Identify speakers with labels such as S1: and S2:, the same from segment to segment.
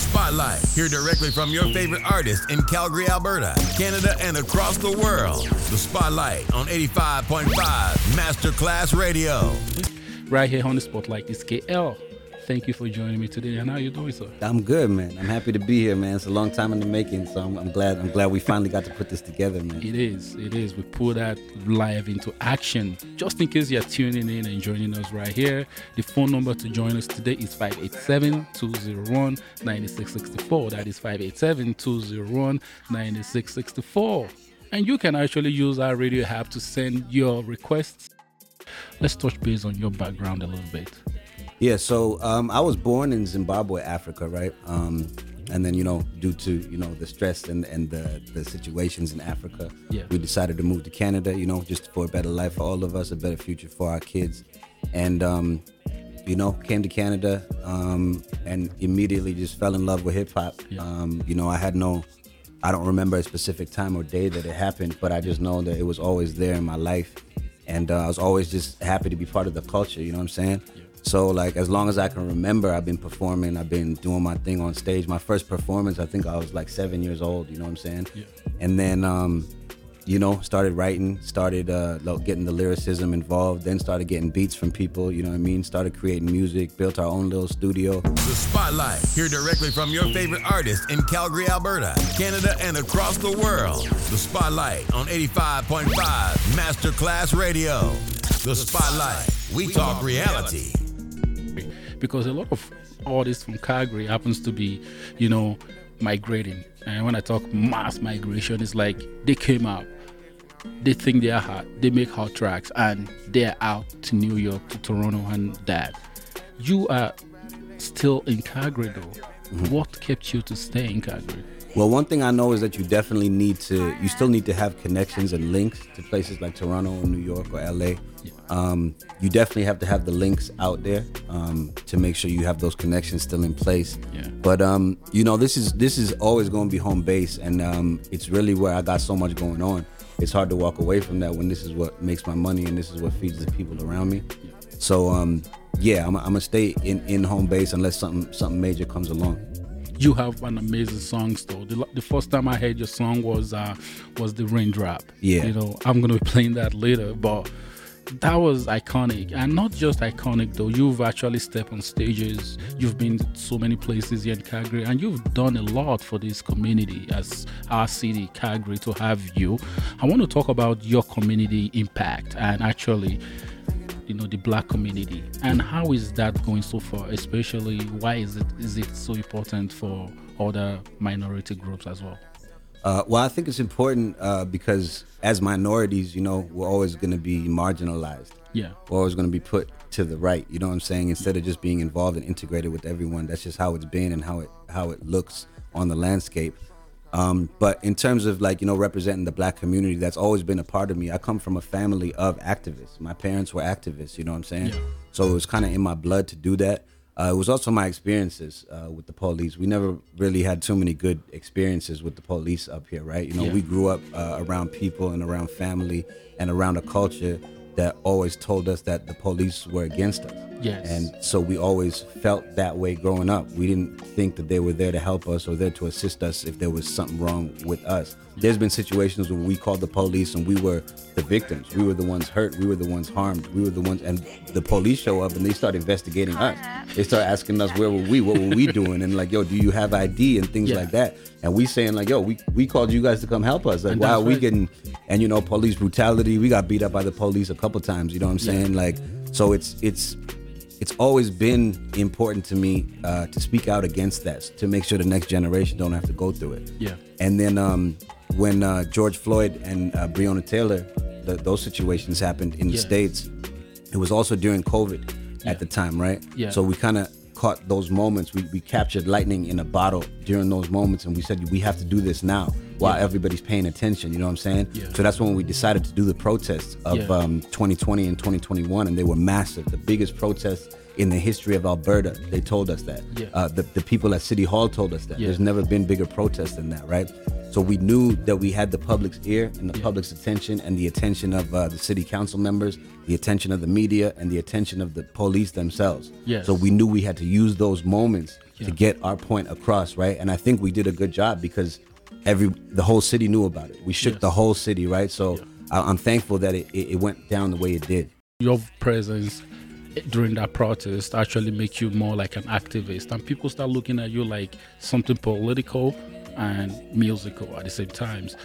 S1: Spotlight. Hear directly from your favorite artists in Calgary, Alberta, Canada, and across the world. The Spotlight on 85.5 Masterclass Radio.
S2: Right here on the Spotlight is KL thank you for joining me today. And how you doing, sir?
S3: I'm good, man. I'm happy to be here, man. It's a long time in the making, so I'm, I'm glad. I'm glad we finally got to put this together, man.
S2: It is. It is. We put that live into action. Just in case you're tuning in and joining us right here, the phone number to join us today is 587-201-9664. That is 587-201-9664. And you can actually use our radio app to send your requests. Let's touch base on your background a little bit.
S3: Yeah, so um, I was born in Zimbabwe, Africa, right? Um, and then you know, due to you know the stress and and the the situations in Africa,
S2: yeah.
S3: we decided to move to Canada. You know, just for a better life for all of us, a better future for our kids, and um, you know, came to Canada um, and immediately just fell in love with hip hop.
S2: Yeah.
S3: Um, you know, I had no, I don't remember a specific time or day that it happened, but I just know that it was always there in my life, and uh, I was always just happy to be part of the culture. You know what I'm saying?
S2: Yeah.
S3: So like as long as I can remember, I've been performing. I've been doing my thing on stage. My first performance, I think I was like seven years old. You know what I'm saying?
S2: Yeah.
S3: And then, um, you know, started writing, started uh, getting the lyricism involved. Then started getting beats from people. You know what I mean? Started creating music. Built our own little studio.
S1: The Spotlight. Hear directly from your favorite artist in Calgary, Alberta, Canada, and across the world. The Spotlight on 85.5 Masterclass Radio. The Spotlight. We talk reality
S2: because a lot of artists from Calgary happens to be, you know, migrating. And when I talk mass migration, it's like they came out, they think they are hot, they make hot tracks, and they're out to New York, to Toronto, and that. You are still in Calgary though. Mm-hmm. What kept you to stay in Calgary?
S3: Well, one thing I know is that you definitely need to, you still need to have connections and links to places like Toronto or New York or LA.
S2: Yeah.
S3: Um, you definitely have to have the links out there um, to make sure you have those connections still in place.
S2: Yeah.
S3: But um, you know, this is this is always going to be home base, and um, it's really where I got so much going on. It's hard to walk away from that when this is what makes my money and this is what feeds the people around me.
S2: Yeah.
S3: So um, yeah, I'm, I'm gonna stay in, in home base unless something something major comes along
S2: you have an amazing song though. The, the, first time I heard your song was uh was the raindrop.
S3: Yeah.
S2: You know, I'm gonna be playing that later, but that was iconic and not just iconic though you've actually stepped on stages you've been to so many places here in calgary and you've done a lot for this community as our city calgary to have you i want to talk about your community impact and actually you know the black community. And how is that going so far? Especially why is it is it so important for other minority groups as well?
S3: Uh, well i think it's important uh, because as minorities you know we're always going to be marginalized.
S2: Yeah.
S3: We're always going to be put to the right you know what i'm saying? Instead of just being involved and integrated with everyone that's just how it's been and how it how it looks on the landscape um, but in terms of like you know representing the black community, that's always been a part of me. I come from a family of activists. My parents were activists. You know what I'm saying?
S2: Yeah.
S3: So it was kind of in my blood to do that. Uh, it was also my experiences uh, with the police. We never really had too many good experiences with the police up here, right? You know,
S2: yeah.
S3: we grew up uh, around people and around family and around a culture that always told us that the police were against us.
S2: Yes.
S3: And so we always felt that way growing up. We didn't think that they were there to help us or there to assist us if there was something wrong with us. There's been situations where we called the police and we were the victims. We were the ones hurt. We were the ones harmed. We were the ones, and the police show up and they start investigating us. They start asking us where were we, what were we doing, and like, yo, do you have ID and things
S2: Yeah.
S3: like that. And we saying like, yo, we, we called you guys to come help us. Like,
S2: And
S3: why are we
S2: right.
S3: getting? And you know, police brutality. We got beat up by the police couple times. You know what I'm saying? Like, so it's it's it's always been important to me uh, to speak out against that to make sure the next generation don't have to go through it.
S2: Yeah.
S3: And then um, when uh, George Floyd and uh, Breonna Taylor, the, those situations happened in the
S2: Yeah.
S3: states. It was also during COVID
S2: Yeah.
S3: at the time, right?
S2: Yeah.
S3: So we kind of caught those moments. We, we captured lightning in a bottle during those moments, and we said we have to do this now while
S2: Yeah.
S3: everybody's paying attention. You know what I'm saying?
S2: Yeah.
S3: So that's when we decided to do the protests of
S2: Yeah.
S3: um, 2020 and 2021, and they were massive. The biggest protests in the history of Alberta. They told us that.
S2: Yeah.
S3: Uh, the, the people at City Hall told us that.
S2: Yeah.
S3: There's never been bigger protests than that, right? So we knew that we had the public's ear and the
S2: Yeah.
S3: public's attention and the attention of uh, the city council members, the attention of the media, and the attention of the police themselves.
S2: Yes.
S3: So we knew we had to use those moments to get our point across, right? And I think we did a good job because every the whole city knew about it. We shook
S2: Yes.
S3: the whole city, right? So I, I'm thankful that it, it, it went down the way it did.
S2: Your presence during that protest actually make you more like an activist, and people start looking at you like something political and musical at the same times.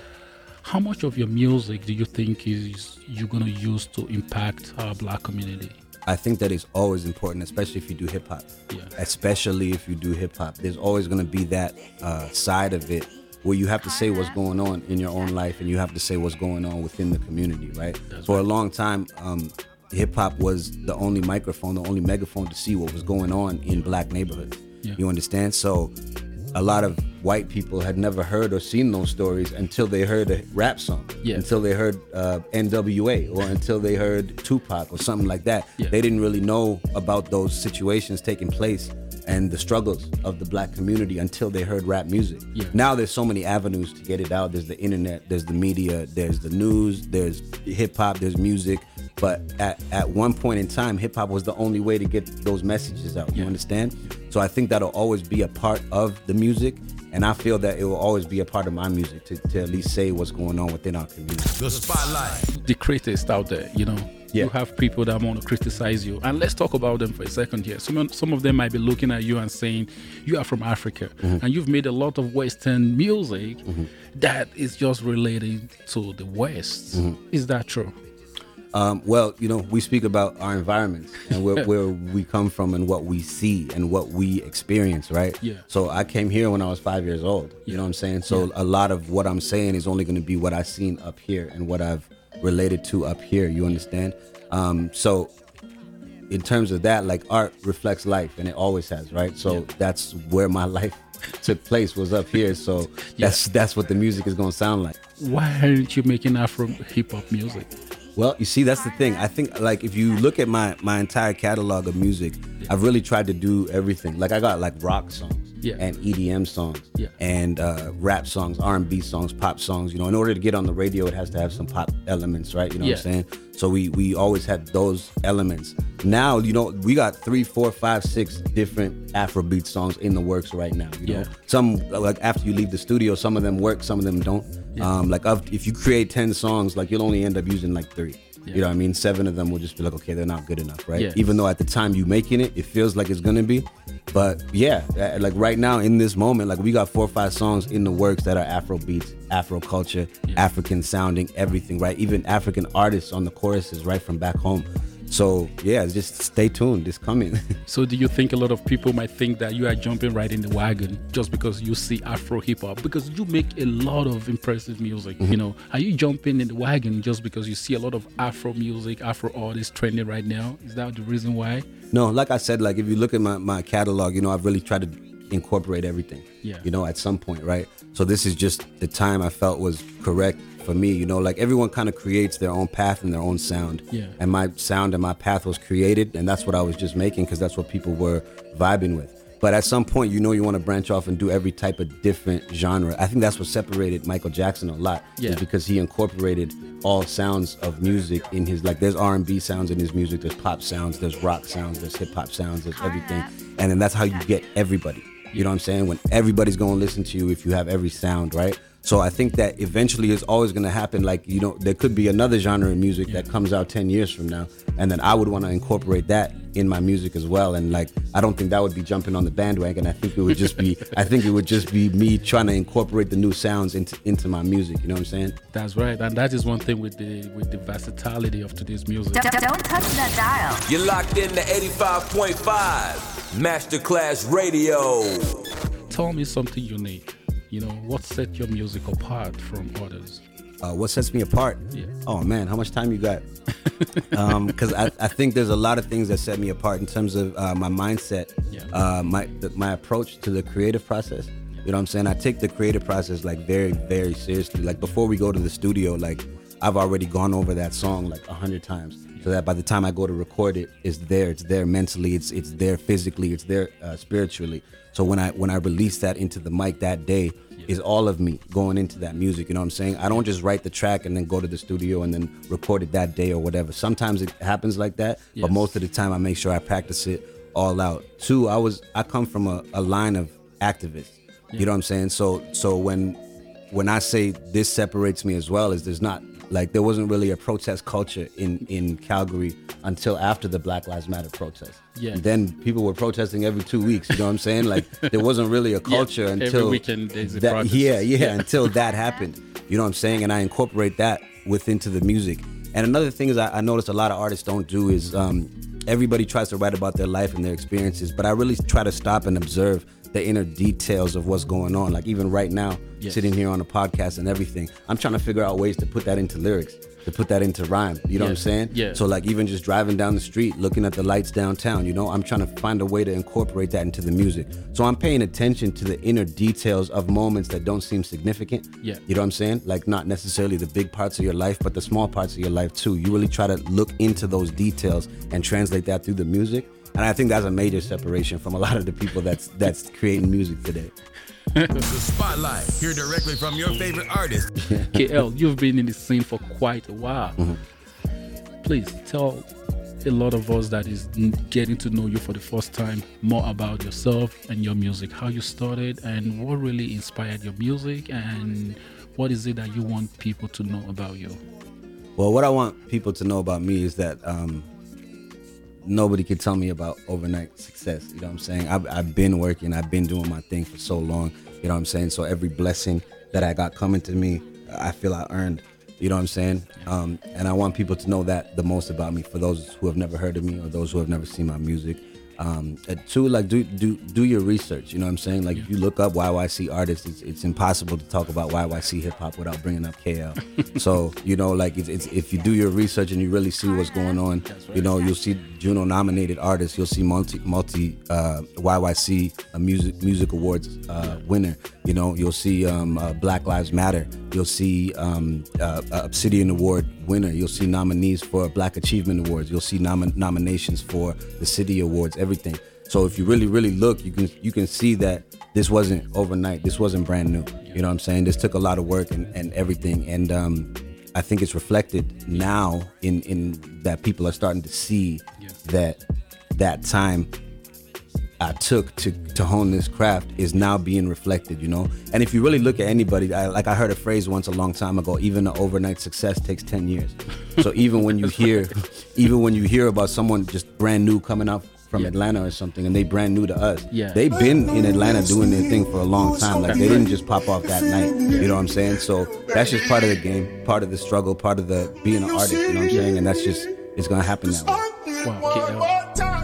S2: How much of your music do you think is you're gonna use to impact our black community?
S3: I think that is always important, especially if you do hip hop.
S2: Yeah.
S3: Especially if you do hip hop, there's always going to be that uh, side of it where you have to say what's going on in your own life and you have to say what's going on within the community, right?
S2: That's
S3: For a long time, um, hip hop was the only microphone, the only megaphone to see what was going on in black neighborhoods.
S2: Yeah.
S3: You understand? So a lot of white people had never heard or seen those stories until they heard a rap song,
S2: Yeah.
S3: until they heard uh, NWA, or until they heard Tupac or something like that.
S2: Yeah.
S3: They didn't really know about those situations taking place and the struggles of the black community until they heard rap music.
S2: Yeah.
S3: Now there's so many avenues to get it out. There's the internet, there's the media, there's the news, there's hip hop, there's music. But at, at one point in time, hip hop was the only way to get those messages out. You
S2: Yeah.
S3: understand? So I think that'll always be a part of the music. And I feel that it will always be a part of my music to, to at least say what's going on within our community.
S1: The Spotlight.
S2: the critics out there, you know.
S3: Yeah.
S2: You have people that want to criticize you. And let's talk about them for a second here. Some, some of them might be looking at you and saying, You are from Africa
S3: Mm-hmm.
S2: and you've made a lot of Western music that is just related to the West.
S3: Mm-hmm.
S2: Is that true?
S3: Um, well, you know, we speak about our environments and where, where we come from and what we see and what we experience, right?
S2: Yeah.
S3: So I came here when I was five years old. You know what I'm saying? So a lot of what I'm saying is only going to be what I've seen up here and what I've related to up here. You understand? Um, so in terms of that, like art reflects life and it always has, right? So that's where my life took place was up here. So that's that's what the music is going to sound like.
S2: Why aren't you making Afro hip hop music?
S3: Well, you see, that's the thing. I think, like, if you look at my my entire catalog of music, I've really tried to do everything. Like, I got like rock songs,
S2: Yeah.
S3: and EDM songs,
S2: Yeah.
S3: and uh, rap songs, R and B songs, pop songs. You know, in order to get on the radio, it has to have some pop elements, right? You know what I'm saying? So we we always had those elements. Now, you know, we got three, four, five, six different Afrobeat songs in the works right now. You know,
S2: Yeah.
S3: some like after you leave the studio, some of them work, some of them don't. Um, like if you create ten songs, like you'll only end up using like three. You know what I mean? Seven of them will just be like, okay, they're not good enough, right?
S2: Yeah.
S3: Even though at the time you making it, it feels like it's gonna be. But yeah, uh, like right now in this moment, like we got four or five songs in the works that are Afro beats, Afro culture, African sounding, everything, right? Even African artists on the choruses, right from back home. So yeah, just stay tuned. It's coming.
S2: So, do you think a lot of people might think that you are jumping right in the wagon just because you see Afro hip hop? Because you make a lot of impressive music.
S3: Mm-hmm.
S2: You know, are you jumping in the wagon just because you see a lot of Afro music, Afro artists trending right now? Is that the reason why?
S3: No, like I said, like if you look at my, my catalog, you know, I've really tried to incorporate everything.
S2: Yeah.
S3: You know, at some point, right? So this is just the time I felt was correct for me. You know, like everyone kind of creates their own path and their own sound.
S2: Yeah.
S3: And my sound and my path was created, and that's what I was just making because that's what people were vibing with. But at some point, you know, you want to branch off and do every type of different genre. I think that's what separated Michael Jackson a lot,
S2: Yeah.
S3: is because he incorporated all sounds of music in his like. There's R&B sounds in his music. There's pop sounds. There's rock sounds. There's hip hop sounds. There's everything, and then that's how you get everybody. You know what I'm saying? When everybody's going to listen to you if you have every sound, right? So I think that eventually it's always going to happen. Like you know, there could be another genre of music that comes out ten years from now, and then I would want to incorporate that in my music as well. And like, I don't think that would be jumping on the bandwagon. I think it would just be, I think it would just be me trying to incorporate the new sounds into into my music. You know what I'm saying?
S2: That's right, and that is one thing with the with the versatility of today's music.
S4: Don't, don't touch that dial.
S5: You're locked in to 85.5 Masterclass Radio.
S2: Tell me something unique. You know, what set your music apart from others?
S3: Uh, what sets me apart?
S2: Yeah.
S3: Oh man, how much time you got? Because I, I think there's a lot of things that set me apart in terms of uh, my mindset,
S2: Yeah.
S3: uh, my the, my approach to the creative process. You know what I'm saying? I take the creative process like very very seriously. Like before we go to the studio, like I've already gone over that song like a hundred times, so that by the time I go to record it, it's there. It's there mentally. It's it's there physically. It's there uh, spiritually. So when I when I release that into the mic that day, is all of me going into that music. You know what I'm saying? I don't just write the track and then go to the studio and then record it that day or whatever. Sometimes it happens like that,
S2: Yes.
S3: but most of the time I make sure I practice it all out. Two, I was I come from a, a line of activists. You know what I'm saying? So so when when I say this separates me as well is there's not like there wasn't really a protest culture in in Calgary until after the Black Lives Matter protest.
S2: Yeah.
S3: And then people were protesting every two weeks. You know what I'm saying? Like there wasn't really a culture
S2: every
S3: until
S2: weekend there's a
S3: that,
S2: protest.
S3: Yeah, yeah, until that happened. You know what I'm saying? And I incorporate that with into the music. And another thing is I, I noticed a lot of artists don't do is um, everybody tries to write about their life and their experiences, but I really try to stop and observe the inner details of what's going on. Like even right now,
S2: Yes.
S3: sitting here on a podcast and everything, I'm trying to figure out ways to put that into lyrics, to put that into rhyme. You know what I'm saying?
S2: Yeah.
S3: So like even just driving down the street, looking at the lights downtown, you know, I'm trying to find a way to incorporate that into the music. So I'm paying attention to the inner details of moments that don't seem significant.
S2: Yeah.
S3: You know what I'm saying? Like not necessarily the big parts of your life, but the small parts of your life too. You really try to look into those details and translate that through the music. And I think that's a major separation from a lot of the people that's that's creating music today.
S1: The Spotlight. Hear directly from your favorite artist.
S2: KL, you've been in the scene for quite a while. Please tell a lot of us that is getting to know you for the first time more about yourself and your music, how you started, and what really inspired your music, and what is it that you want people to know about you.
S3: Well, what I want people to know about me is that um, nobody could tell me about overnight success. You know what I'm saying? I've, I've been working, I've been doing my thing for so long. You know what I'm saying? So every blessing that I got coming to me, I feel I earned. You know what I'm saying? Um, and I want people to know that the most about me for those who have never heard of me or those who have never seen my music. Um, two, like do do do your research. You know what I'm saying? Like if you look up YYC artists, it's, it's impossible to talk about YYC hip hop without bringing up KL. so you know, like it's, it's if you do your research and you really see what's going on, you know, you'll see Juno nominated artists. You'll see multi multi uh, YYC a music music awards uh, winner. You know, you'll see um, uh, Black Lives Matter. You'll see um, uh, uh, Obsidian Award winner. You'll see nominees for Black Achievement Awards. You'll see nom- nominations for the City Awards. Everything. So if you really, really look, you can you can see that this wasn't overnight. This wasn't brand new. You know what I'm saying? This took a lot of work and, and everything. And um, I think it's reflected now in in that people are starting to see
S2: Yeah.
S3: that that time I took to to hone this craft is now being reflected, you know. And if you really look at anybody, I, like I heard a phrase once a long time ago, even an overnight success takes ten years. So even when you hear, even when you hear about someone just brand new coming up from
S2: Yeah.
S3: Atlanta or something, and they brand new to us,
S2: Yeah.
S3: they've been in Atlanta doing their thing for a long time. Like they didn't just pop off that night. You know what I'm saying? So that's just part of the game, part of the struggle, part of the being an artist. You know what I'm saying? And that's just it's gonna happen that way.
S2: Wow,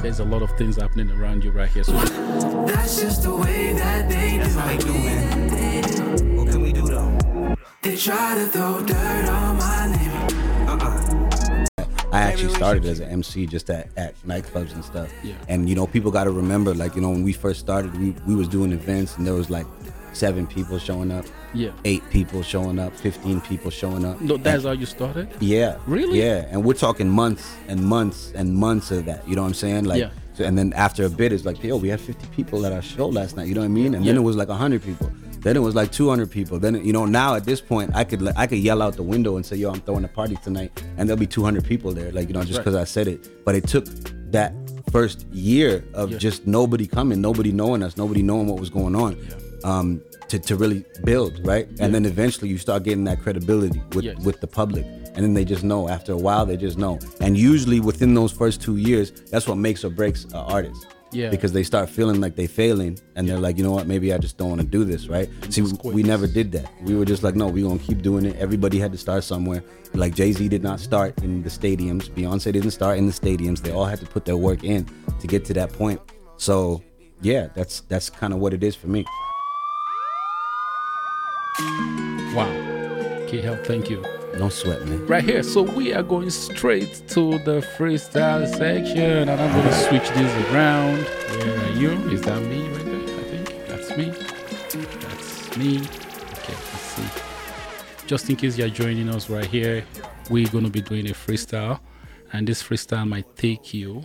S2: there's a lot of things happening around you right here. So
S6: That's just the way that they do.
S7: how they do. What can we do though?
S6: They try to throw dirt on my name. Uh-uh.
S3: I actually started as an MC just at, at nightclubs and stuff.
S2: Yeah.
S3: And you know, people got to remember, like you know, when we first started, we we was doing events and there was like seven people showing up,
S2: Yeah.
S3: eight people showing up, fifteen people showing up.
S2: no, that's how you started.
S3: Yeah.
S2: Really?
S3: Yeah. And we're talking months and months and months of that. You know what I'm saying? Like.
S2: Yeah.
S3: So, and then after a bit, it's like, yo, we had 50 people at our show last night. You know what I mean? And then it was like 100 people. Then it was like 200 people. Then you know now at this point, I could I could yell out the window and say, yo, I'm throwing a party tonight, and there'll be 200 people there. Like you know, just
S2: right.
S3: because I said it. But it took that first year of
S2: Yeah.
S3: just nobody coming, nobody knowing us, nobody knowing what was going on. Um, to, to really build, right? And then eventually you start getting that credibility with,
S2: Yes.
S3: with the public. And then they just know. After a while, they just know. And usually within those first two years, that's what makes or breaks an artist.
S2: Yeah.
S3: Because they start feeling like they're failing, and they're like, you know what? Maybe I just don't want to do this, right? See, we, we never did that. We were just like, no, we're gonna keep doing it. Everybody had to start somewhere. Like Jay Z did not start in the stadiums. Beyonce didn't start in the stadiums. They all had to put their work in to get to that point. So, yeah, that's that's kind of what it is for me.
S2: Wow. KL, thank you.
S3: Don't sweat, man.
S2: right here. So we are going straight to the freestyle section, and I'm going to switch this around. Where are you? Is that me right there? I think that's me. That's me. Okay, let's see. Just in case you're joining us right here, we're going to be doing a freestyle, and this freestyle might take you.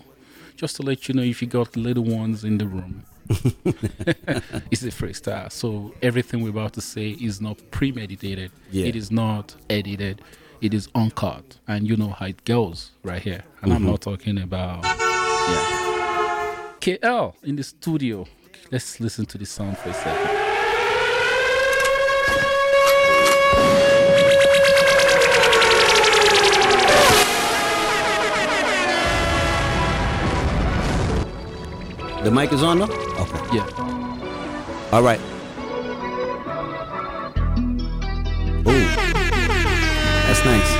S2: Just to let you know, if you got little ones in the room, it's a freestyle. So everything we're about to say is not premeditated.
S3: Yeah.
S2: It is not edited. It is uncut. And you know how it goes right here. And I'm mm-hmm. not talking about yeah. KL in the studio. Let's listen to the sound for a second.
S3: The mic is on though? Okay.
S2: Yeah.
S3: All right. Ooh. That's nice.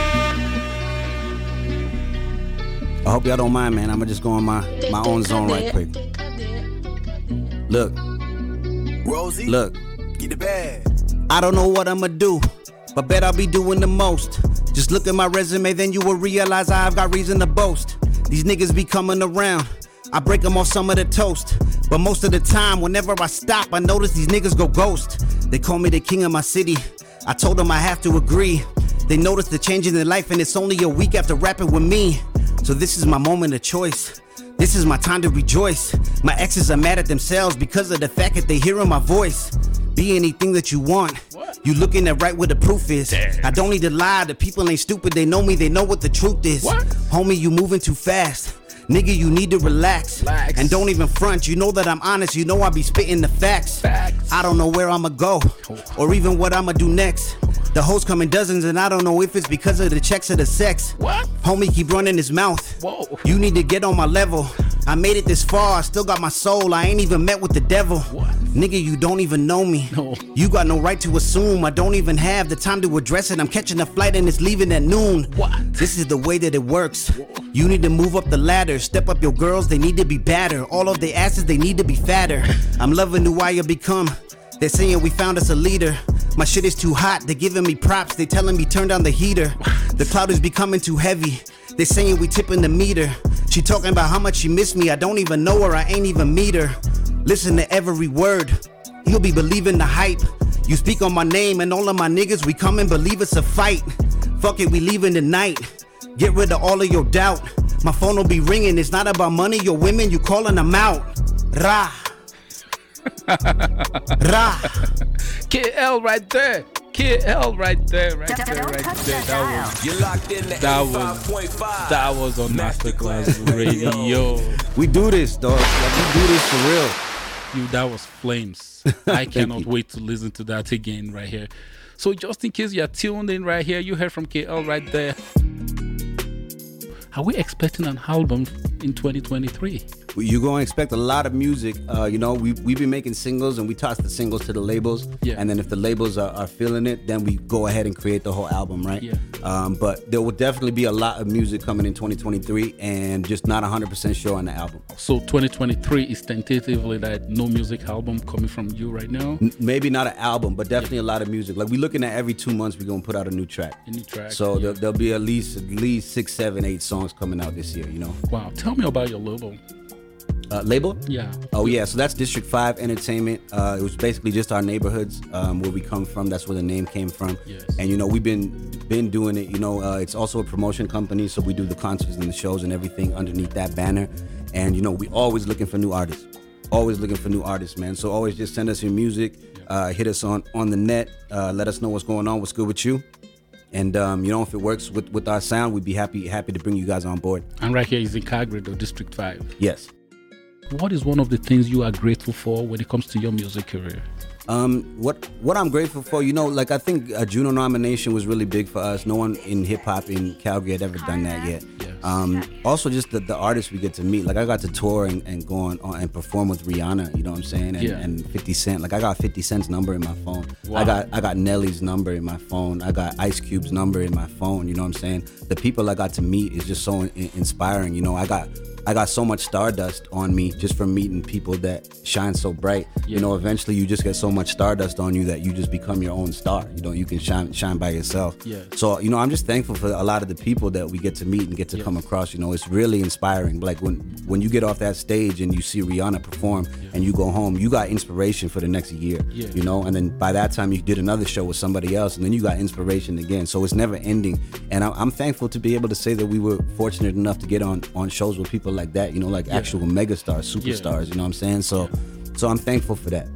S3: I hope y'all don't mind, man. I'ma just go on my, my own zone right quick. Look,
S7: Rosie,
S3: look.
S7: get the bag.
S3: I don't know what I'ma do, but bet I'll be doing the most. Just look at my resume, then you will realize I've got reason to boast. These niggas be coming around. I break them off some of the toast. But most of the time, whenever I stop, I notice these niggas go ghost. They call me the king of my city. I told them I have to agree. They notice the change in their life, and it's only a week after rapping with me. So this is my moment of choice. This is my time to rejoice. My exes are mad at themselves because of the fact that they hearing my voice. Be anything that you want. You looking at right where the proof is. I don't need to lie. The people ain't stupid. They know me. They know what the truth is.
S2: What?
S3: Homie, you moving too fast. Nigga, you need to relax.
S2: Relax.
S3: And don't even front. You know that I'm honest. You know I be spitting the facts.
S2: Facts.
S3: I don't know where I'ma go or even what I'ma do next. The hoes come in dozens, and I don't know if it's because of the checks or the sex.
S2: What?
S3: Homie keep running his mouth.
S2: Whoa.
S3: You need to get on my level. I made it this far, I still got my soul. I ain't even met with the devil.
S2: What?
S3: Nigga, you don't even know me.
S2: No.
S3: You got no right to assume. I don't even have the time to address it. I'm catching a flight and it's leaving at noon.
S2: What?
S3: This is the way that it works. You need to move up the ladder. Step up your girls, they need to be badder. All of the asses, they need to be fatter. I'm loving who I have become. They're saying we found us a leader. My shit is too hot, they're giving me props. They telling me turn down the heater. The cloud is becoming too heavy. They saying we tipping the meter. She talking about how much she missed me. I don't even know her, I ain't even meet her. Listen to every word. You'll be believing the hype. You speak on my name and all of my niggas, we come and believe it's a fight. Fuck it, we leaving tonight. Get rid of all of your doubt. My phone will be ringing. It's not about money. Your women, you calling them out. Ra. Ra.
S2: KL right there. KL right there, right there, right there.
S4: that
S2: That was
S5: You're locked in
S2: That was- that was on Masterclass Radio.
S3: We do this, dog. Like, we do this for real.
S2: You, that was flames. I cannot wait to listen to that again right here. So just in case you're tuned in right here, you heard from KL right there. Are we expecting an album in 2023?
S3: You're going to expect a lot of music. Uh, you know, we, we've been making singles and we toss the singles to the labels.
S2: Yeah.
S3: And then if the labels are, are feeling it, then we go ahead and create the whole album, right?
S2: Yeah.
S3: Um, but there will definitely be a lot of music coming in 2023 and just not 100% sure on the album.
S2: So 2023 is tentatively that no music album coming from you right now.
S3: N- Maybe not an album, but definitely a lot of music. Like we're looking at every two months, we're going to put out a new track.
S2: A new track,
S3: So
S2: yeah.
S3: there, there'll be at least at least six, seven, eight songs coming out this year, you know?
S2: Wow. Tell me about your label.
S3: Uh, label?
S2: Yeah.
S3: Oh yeah, so that's District Five Entertainment. Uh, it was basically just our neighborhoods um, where we come from. That's where the name came from.
S2: Yes.
S3: And you know we've been been doing it. You know uh, it's also a promotion company, so we do the concerts and the shows and everything underneath that banner. And you know we always looking for new artists. Always looking for new artists, man. So always just send us your music. Uh, hit us on on the net. Uh, let us know what's going on. What's good with you. And um, you know if it works with with our sound, we'd be happy happy to bring you guys on board.
S2: And right here is in Calgary, District 5.
S3: Yes.
S2: What is one of the things you are grateful for when it comes to your music career?
S3: Um, what what I'm grateful for, you know, like I think a Juno nomination was really big for us. No one in hip hop in Calgary had ever done that yet.
S2: Yes.
S3: Um, also just the, the artists we get to meet. Like I got to tour and, and go on, on and perform with Rihanna. You know what I'm saying? And,
S2: Yeah.
S3: and 50 Cent. Like I got 50 Cent's number in my phone.
S2: Wow.
S3: I got I got Nelly's number in my phone. I got Ice Cube's number in my phone. You know what I'm saying? The people I got to meet is just so in- inspiring. You know, I got I got so much stardust on me just from meeting people that shine so bright.
S2: Yeah.
S3: You know, eventually you just get so much stardust on you that you just become your own star. You know, you can shine shine by yourself.
S2: Yeah.
S3: So you know, I'm just thankful for a lot of the people that we get to meet and get to come across. You know, it's really inspiring. Like when when you get off that stage and you see Rihanna perform and you go home, you got inspiration for the next year.
S2: Yeah.
S3: You know, and then by that time you did another show with somebody else, and then you got inspiration again. So it's never ending. And I'm thankful to be able to say that we were fortunate enough to get on on shows with people like that. You know, like actual megastars, superstars. You know what I'm saying? So, so I'm thankful for that.